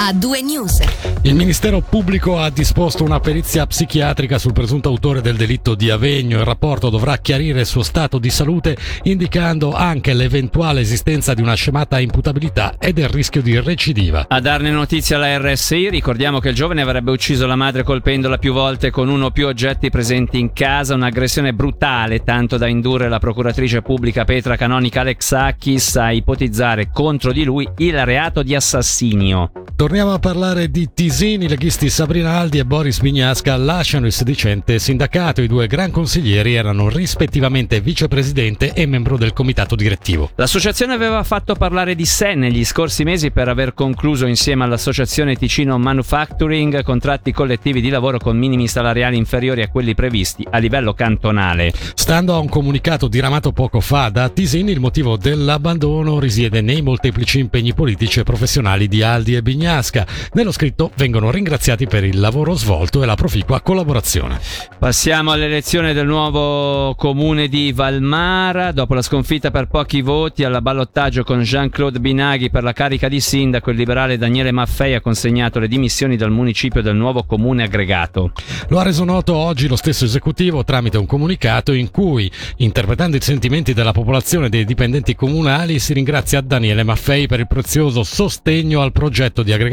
a due news. Il Ministero Pubblico ha disposto una perizia psichiatrica sul presunto autore del delitto di Avegno. Il rapporto dovrà chiarire il suo stato di salute, indicando anche l'eventuale esistenza di una scemata imputabilità e del rischio di recidiva. A darne notizia la RSI, ricordiamo che il giovane avrebbe ucciso la madre colpendola più volte con uno o più oggetti presenti in casa, un'aggressione brutale, tanto da indurre la procuratrice pubblica Petra Canonica Alexakis a ipotizzare contro di lui il reato di assassinio. Torniamo a parlare di Tisini, i leghisti Sabrina Aldi e Boris Vignasca lasciano il sedicente sindacato. I due gran consiglieri erano rispettivamente vicepresidente e membro del comitato direttivo. L'associazione aveva fatto parlare di sé negli scorsi mesi per aver concluso insieme all'associazione Ticino Manufacturing contratti collettivi di lavoro con minimi salariali inferiori a quelli previsti a livello cantonale. Stando a un comunicato diramato poco fa da Tisini, il motivo dell'abbandono risiede nei molteplici impegni politici e professionali di Aldi e Bignasca. Nello scritto vengono ringraziati per il lavoro svolto e la proficua collaborazione. Passiamo all'elezione del nuovo comune di Valmara. Dopo la sconfitta per pochi voti alla ballottaggio con Jean-Claude Binaghi per la carica di sindaco, il liberale Daniele Maffei ha consegnato le dimissioni dal municipio del nuovo comune aggregato. Lo ha reso noto oggi lo stesso esecutivo tramite un comunicato in cui, interpretando i sentimenti della popolazione e dei dipendenti comunali, si ringrazia Daniele Maffei per il prezioso sostegno al progetto di aggregazione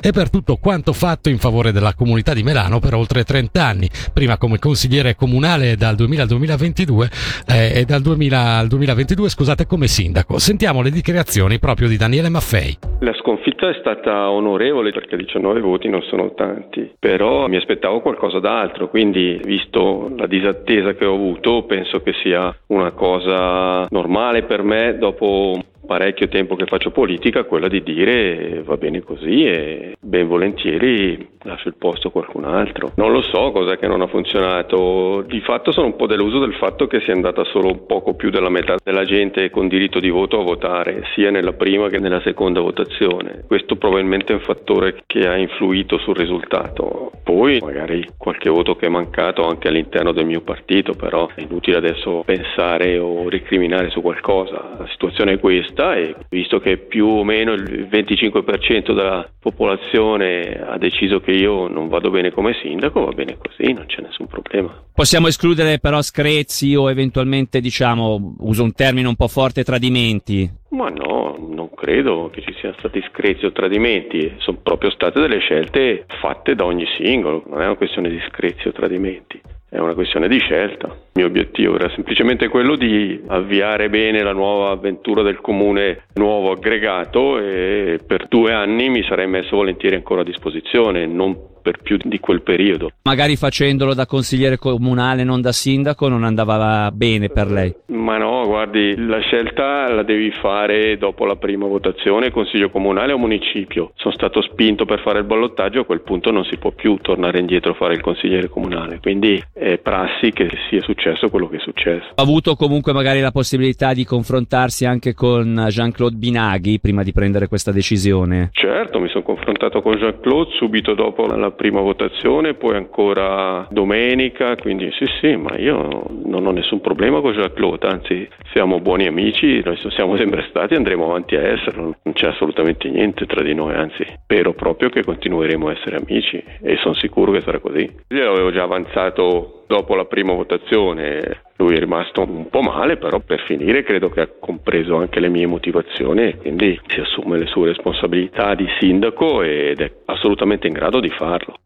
e per tutto quanto fatto in favore della comunità di Melano per oltre 30 anni, prima come consigliere comunale dal 2000 al 2022 eh, e dal 2000 al 2022 scusate, come sindaco. Sentiamo le dichiarazioni proprio di Daniele Maffei. La sconfitta è stata onorevole perché 19 voti non sono tanti, però mi aspettavo qualcosa d'altro, quindi visto la disattesa che ho avuto penso che sia una cosa normale per me dopo parecchio tempo che faccio politica quella di dire va bene così e ben volentieri lascio il posto a qualcun altro. Non lo so cosa che non ha funzionato, di fatto sono un po' deluso del fatto che sia andata solo poco più della metà della gente con diritto di voto a votare, sia nella prima che nella seconda votazione. Questo probabilmente è un fattore che ha influito sul risultato. Poi magari qualche voto che è mancato anche all'interno del mio partito, però è inutile adesso pensare o ricriminare su qualcosa. La situazione è questa e visto che più o meno il 25% della popolazione ha deciso che io non vado bene come sindaco, va bene così, non c'è nessun problema. Possiamo escludere però screzi o eventualmente, diciamo, uso un termine un po' forte, tradimenti? Ma no, non credo che ci siano stati screzi o tradimenti, sono proprio state delle scelte fatte da ogni singolo, non è una questione di screzi o tradimenti è una questione di scelta. Il mio obiettivo era semplicemente quello di avviare bene la nuova avventura del comune nuovo aggregato e per due anni mi sarei messo volentieri ancora a disposizione, non per più di quel periodo. Magari facendolo da consigliere comunale, non da sindaco, non andava bene per lei? Ma no, guardi, la scelta la devi fare dopo la prima votazione, consiglio comunale o municipio. Sono stato spinto per fare il ballottaggio, a quel punto non si può più tornare indietro a fare il consigliere comunale, quindi è prassi che sia successo quello che è successo. Ha avuto comunque magari la possibilità di confrontarsi anche con Jean-Claude Binaghi prima di prendere questa decisione? Certo, mi sono confrontato con Jean-Claude subito dopo la prima votazione, poi ancora domenica, quindi sì sì, ma io non ho nessun problema con Jean-Claude, anzi siamo buoni amici, noi siamo sempre stati e andremo avanti a esserlo, non c'è assolutamente niente tra di noi, anzi spero proprio che continueremo a essere amici e sono sicuro che sarà così. Io avevo già avanzato dopo la prima votazione lui è rimasto un po' male, però per finire credo che ha compreso anche le mie motivazioni e quindi si assume le sue responsabilità di sindaco ed è assolutamente in grado di farlo.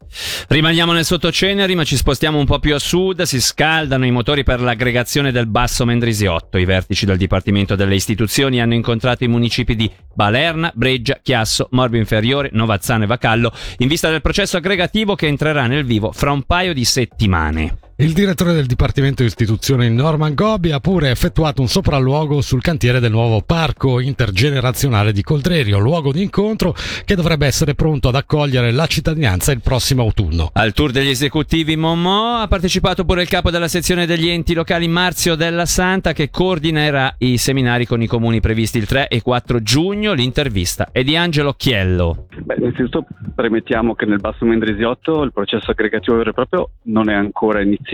Rimaniamo nel sottoceneri, ma ci spostiamo un po' più a sud. Si scaldano i motori per l'aggregazione del Basso Mendrisiotto. I vertici del Dipartimento delle Istituzioni hanno incontrato i municipi di Balerna, Breggia, Chiasso, Morbi Inferiore, Novazzano e Vacallo in vista del processo aggregativo che entrerà nel vivo fra un paio di settimane. Il direttore del Dipartimento Istituzioni Norman Gobbi ha pure effettuato un sopralluogo sul cantiere del nuovo parco intergenerazionale di Coldrerio, luogo di incontro che dovrebbe essere pronto ad accogliere la cittadinanza il prossimo autunno. Al tour degli esecutivi Momò ha partecipato pure il capo della sezione degli enti locali Marzio della Santa che coordinerà i seminari con i comuni previsti il 3 e 4 giugno. L'intervista è di Angelo Chiello. Beh, innanzitutto premettiamo che nel Basso Mendrisiotto il processo aggregativo vero e proprio non è ancora iniziato,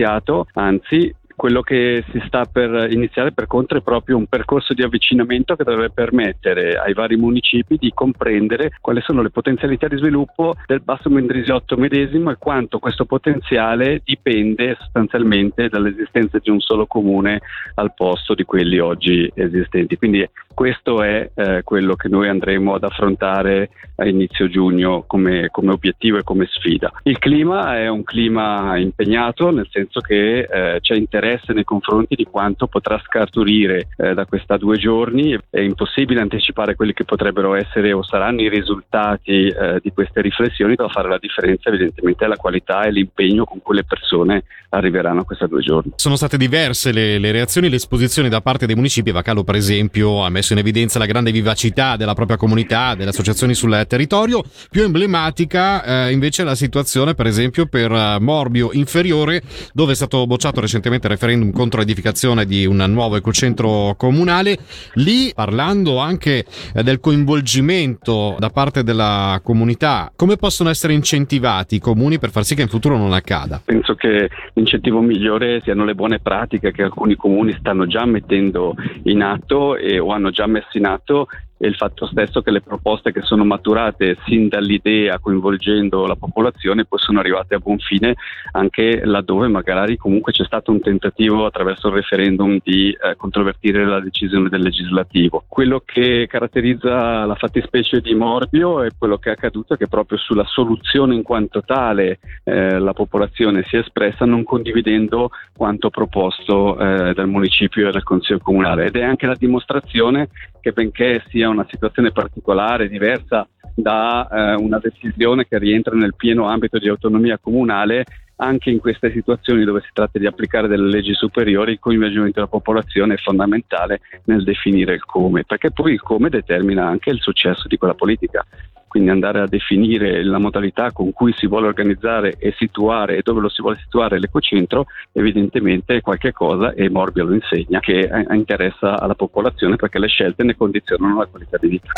anzi Quello che si sta per iniziare per contro è proprio un percorso di avvicinamento che dovrebbe permettere ai vari municipi di comprendere quali sono le potenzialità di sviluppo del Basso Mendrisiotto medesimo e quanto questo potenziale dipende sostanzialmente dall'esistenza di un solo comune al posto di quelli oggi esistenti. Quindi questo è eh, quello che noi andremo ad affrontare a inizio giugno come, come, obiettivo e come sfida. Il clima è un clima impegnato, nel senso che eh, c'è interesse nei confronti di quanto potrà scaturire eh, da questa due giorni. È impossibile anticipare quelli che potrebbero essere o saranno i risultati eh, di queste riflessioni, da fare la differenza evidentemente è la qualità e l'impegno con cui le persone arriveranno a questi due giorni. Sono state diverse le, le reazioni e le esposizioni da parte dei municipi. Vacalo, per esempio, ha messo messo in evidenza la grande vivacità della propria comunità, delle associazioni sul territorio. Più emblematica eh, invece la situazione, per esempio, per eh, Morbio Inferiore, dove è stato bocciato recentemente il referendum contro l'edificazione di un nuovo ecocentro comunale. Lì, parlando anche eh, del coinvolgimento da parte della comunità, come possono essere incentivati i comuni per far sì che in futuro non accada? Penso che l'incentivo migliore siano le buone pratiche che alcuni comuni stanno già mettendo in atto e, o hanno già già messo in atto e il fatto stesso che le proposte che sono maturate sin dall'idea coinvolgendo la popolazione poi sono arrivate a buon fine anche laddove magari comunque c'è stato un tentativo attraverso il referendum di eh, controvertire la decisione del legislativo. Quello che caratterizza la fattispecie di Morbio è quello che è accaduto che proprio sulla soluzione in quanto tale eh, la popolazione si è espressa non condividendo quanto proposto eh, dal municipio e dal Consiglio Comunale ed è anche la dimostrazione che benché sia una situazione particolare, diversa da eh, una decisione che rientra nel pieno ambito di autonomia comunale, anche in queste situazioni dove si tratta di applicare delle leggi superiori, il coinvolgimento della popolazione è fondamentale nel definire il come, perché poi il come determina anche il successo di quella politica quindi andare a definire la modalità con cui si vuole organizzare e situare e dove lo si vuole situare l'ecocentro, evidentemente è qualche cosa, e Morbia lo insegna, che interessa alla popolazione perché le scelte ne condizionano la qualità di vita.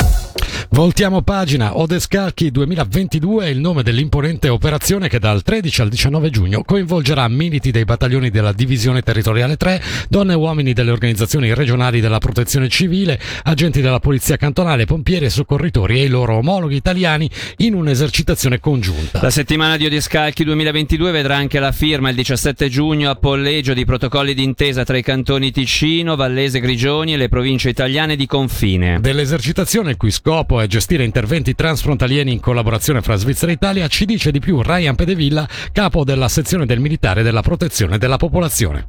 Voltiamo pagina, Odescalchi 2022 è il nome dell'imponente operazione che dal 13 al 19 giugno coinvolgerà militi dei battaglioni della Divisione Territoriale 3, donne e uomini delle organizzazioni regionali della protezione civile, agenti della polizia cantonale, pompieri e soccorritori e i loro omologhi italiani in un'esercitazione congiunta. La settimana di Odescalchi 2022 vedrà anche la firma il 17 giugno a Polleggio di protocolli d'intesa tra i cantoni Ticino, Vallese, Grigioni e le province italiane di confine. Dell'esercitazione il cui scopo è gestire interventi transfrontalieri in collaborazione fra Svizzera e Italia ci dice di più Ryan Pedevilla, capo della sezione del militare della protezione della popolazione.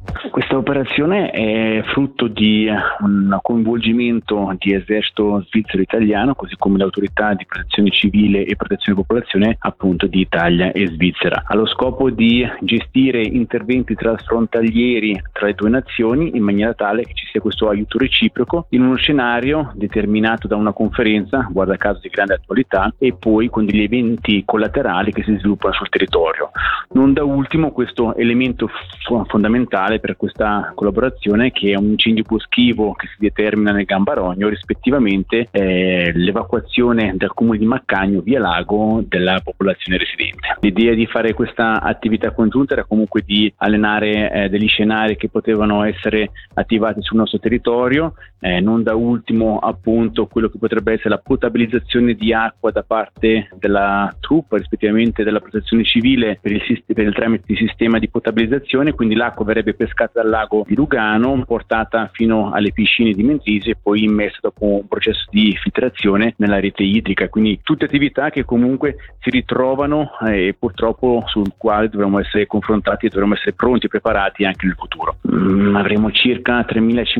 Questa operazione è frutto di un coinvolgimento di esercito svizzero italiano, così come le autorità di protezione protezione civile e protezione popolazione appunto di Italia e Svizzera, allo scopo di gestire interventi trasfrontalieri tra le due nazioni in maniera tale che ci sia questo aiuto reciproco in uno scenario determinato da una conferenza, guarda caso di grande attualità, e poi con degli eventi collaterali che si sviluppano sul territorio. Non da ultimo questo elemento f- fondamentale per questa collaborazione che è un incendio boschivo che si determina nel Gambarogno, rispettivamente eh, l'evacuazione dal comune di Maccagno via lago della popolazione residente. L'idea di fare questa attività congiunta era comunque di allenare eh, degli scenari che potevano essere attivati sul nostro territorio, eh, non da ultimo appunto quello che potrebbe essere la potabilizzazione di acqua da parte della truppa, rispettivamente della protezione civile per il, per il tramite di sistema di potabilizzazione, quindi l'acqua verrebbe pescata dal lago di Lugano, portata fino alle piscine di Mentisi e poi immessa dopo un processo di filtrazione nella rete idrica. Quindi tutte attività che comunque si ritrovano eh, e purtroppo sul quale dovremmo essere confrontati e dovremmo essere pronti e preparati anche nel futuro. Mm, avremo circa 3.500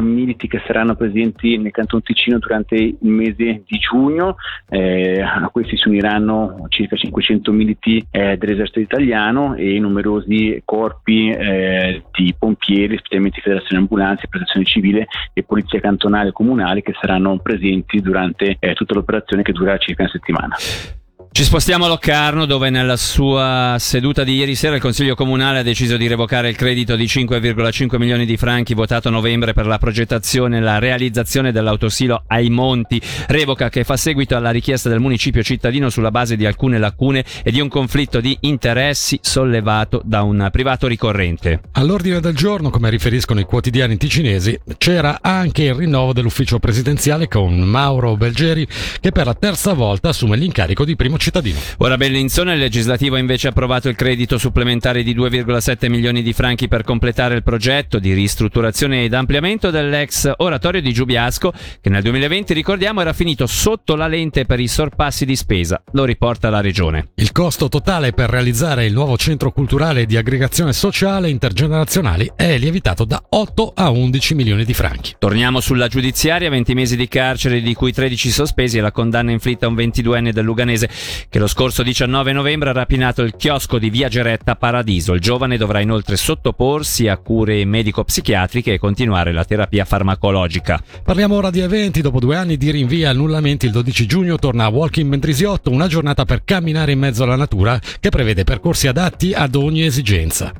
militi che saranno presenti nel Canton Ticino durante il mese di giugno, eh, a questi si uniranno circa 500 militi eh, dell'esercito italiano e numerosi corpi eh, di pompieri, specialmente Federazione Ambulanze, Protezione Civile e Polizia Cantonale e Comunale che saranno presenti durante eh, tutta l'operazione che durerà circa una settimana. Ci spostiamo a Locarno dove nella sua seduta di ieri sera il Consiglio Comunale ha deciso di revocare il credito di 5,5 milioni di franchi votato a novembre per la progettazione e la realizzazione dell'autosilo ai Monti, revoca che fa seguito alla richiesta del municipio cittadino sulla base di alcune lacune e di un conflitto di interessi sollevato da un privato ricorrente. All'ordine del giorno, come riferiscono i quotidiani ticinesi, c'era anche il rinnovo dell'ufficio presidenziale con Mauro Belgeri che per la terza volta assume l'incarico di primo cittadino. Ora Bellinzona, il legislativo ha invece approvato il credito supplementare di 2,7 milioni di franchi per completare il progetto di ristrutturazione ed ampliamento dell'ex oratorio di Giubiasco, che nel 2020, ricordiamo, era finito sotto la lente per i sorpassi di spesa. Lo riporta la regione. Il costo totale per realizzare il nuovo centro culturale di aggregazione sociale intergenerazionali è lievitato da 8 a 11 milioni di franchi. Torniamo sulla giudiziaria, 20 mesi di carcere di cui 13 sospesi e la condanna inflitta a un 22enne del Luganese che lo scorso 19 novembre ha rapinato il chiosco di Via Geretta Paradiso. Il giovane dovrà inoltre sottoporsi a cure medico-psichiatriche e continuare la terapia farmacologica. Parliamo ora di eventi. Dopo due anni di rinvii e annullamenti, il 12 giugno torna a Walking Mendrisiotto, una giornata per camminare in mezzo alla natura che prevede percorsi adatti ad ogni esigenza.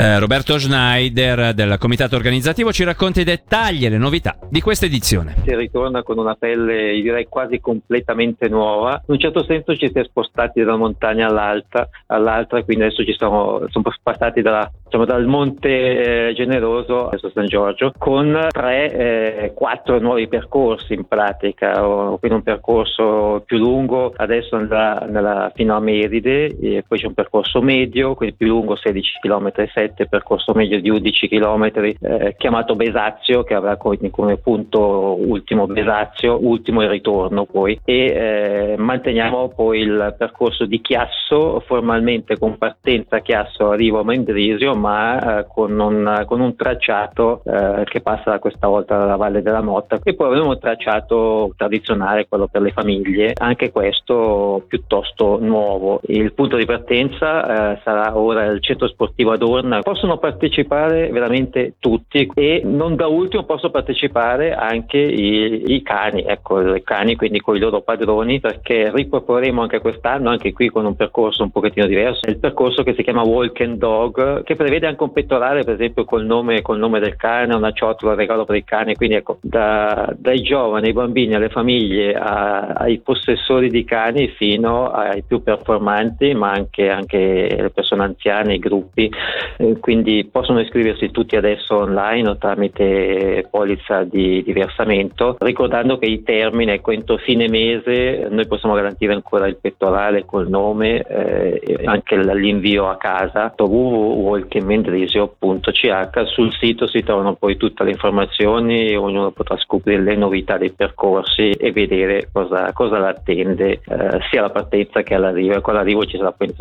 Eh, Roberto Schneider del comitato organizzativo ci racconta i dettagli e le novità di questa edizione. Si ritorna con una pelle direi quasi completamente nuova. In un certo senso ci si è spostati da una montagna all'altra, all'altra quindi adesso ci siamo, siamo passati dalla, diciamo, dal Monte eh, Generoso verso San Giorgio con tre, eh, quattro nuovi percorsi in pratica. Quindi un percorso più lungo adesso andrà nella, fino a Meride, e poi c'è un percorso medio, quindi più lungo 16 km 7 percorso medio di 11 km eh, chiamato Besazio che avrà come, come, punto ultimo Besazio, ultimo il ritorno poi. E eh, manteniamo poi il percorso di Chiasso formalmente con partenza Chiasso arrivo a Mendrisio ma eh, con, un, con, un, tracciato eh, che passa questa volta dalla Valle della Motta. E poi avremo un tracciato tradizionale quello per le famiglie anche questo piuttosto nuovo. Il punto di partenza eh, sarà ora il centro sportivo Adorna possono partecipare veramente tutti e non da ultimo possono partecipare anche i, i cani, ecco, i cani quindi con i loro padroni perché riproporremo anche quest'anno, anche qui con un percorso un pochettino diverso, il percorso che si chiama Walk and Dog che prevede anche un pettorale per esempio col nome, col nome del cane, una ciotola, regalo per il cane, quindi ecco da, dai giovani, ai bambini, alle famiglie, a, ai possessori di cani fino ai più performanti ma anche, anche le persone anziane, i gruppi. Eh, quindi possono iscriversi tutti adesso online o tramite polizza di, di versamento, ricordando che i termini, ecco, entro fine mese noi possiamo garantire ancora il pettorale col nome, eh, anche l'invio a casa, www.walkmendrisio.ch, sul sito si trovano poi tutte le informazioni, ognuno potrà scoprire le novità dei percorsi e vedere cosa, cosa l'attende eh, sia alla partenza che all'arrivo. E con l'arrivo ci sarà poi il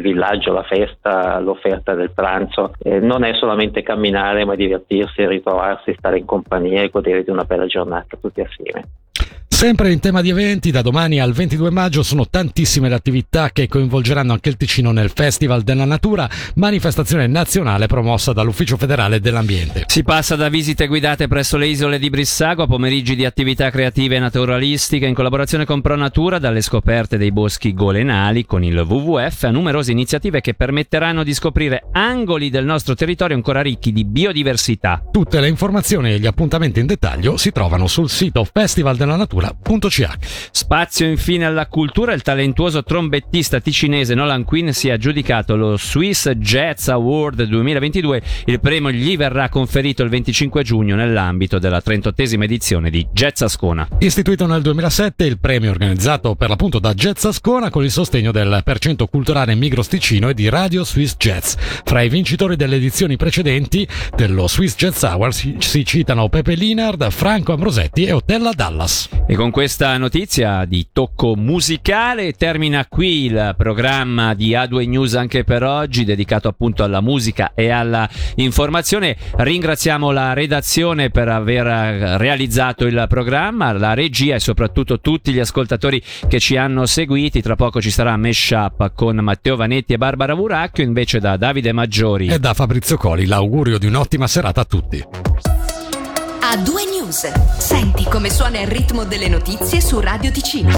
villaggio, la festa, l'offerta del pranzo pranzo eh, non è solamente camminare ma divertirsi, ritrovarsi, stare in compagnia e godere di una bella giornata tutti assieme. Sempre in tema di eventi, da domani al 22 maggio sono tantissime le attività che coinvolgeranno anche il Ticino nel Festival della Natura, manifestazione nazionale promossa dall'Ufficio federale dell'ambiente. Si passa da visite guidate presso le isole di Brissago a pomeriggi di attività creative e naturalistiche in collaborazione con ProNatura, dalle scoperte dei boschi golenali con il WWF a numerose iniziative che permetteranno di scoprire angoli del nostro territorio ancora ricchi di biodiversità. Tutte le informazioni e gli appuntamenti in dettaglio si trovano sul sito Festival della Natura www.ch. Spazio infine alla cultura, il talentuoso trombettista ticinese Nolan Quinn si è aggiudicato lo Swiss Jazz Award 2022. Il premio gli verrà conferito il 25 giugno nell'ambito della 38esima edizione di Jazz Ascona. Istituito nel 2007, il premio organizzato per l'appunto da Jazz Ascona con il sostegno del Percento Culturale Migros Ticino e di Radio Swiss Jazz. Fra i vincitori delle edizioni precedenti dello Swiss Jazz Award si, si citano Pepe Linard, Franco Ambrosetti e Otella Dallas. E con questa notizia di tocco musicale termina qui il programma di A2 News anche per oggi, dedicato appunto alla musica e alla informazione. Ringraziamo la redazione per aver realizzato il programma, la regia e soprattutto tutti gli ascoltatori che ci hanno seguiti. Tra poco ci sarà Meshup con Matteo Vanetti e Barbara Buracchio, invece da Davide Maggiori e da Fabrizio Coli. L'augurio di un'ottima serata a tutti. A2 News. Senti come suona il ritmo delle notizie su Radio Ticino.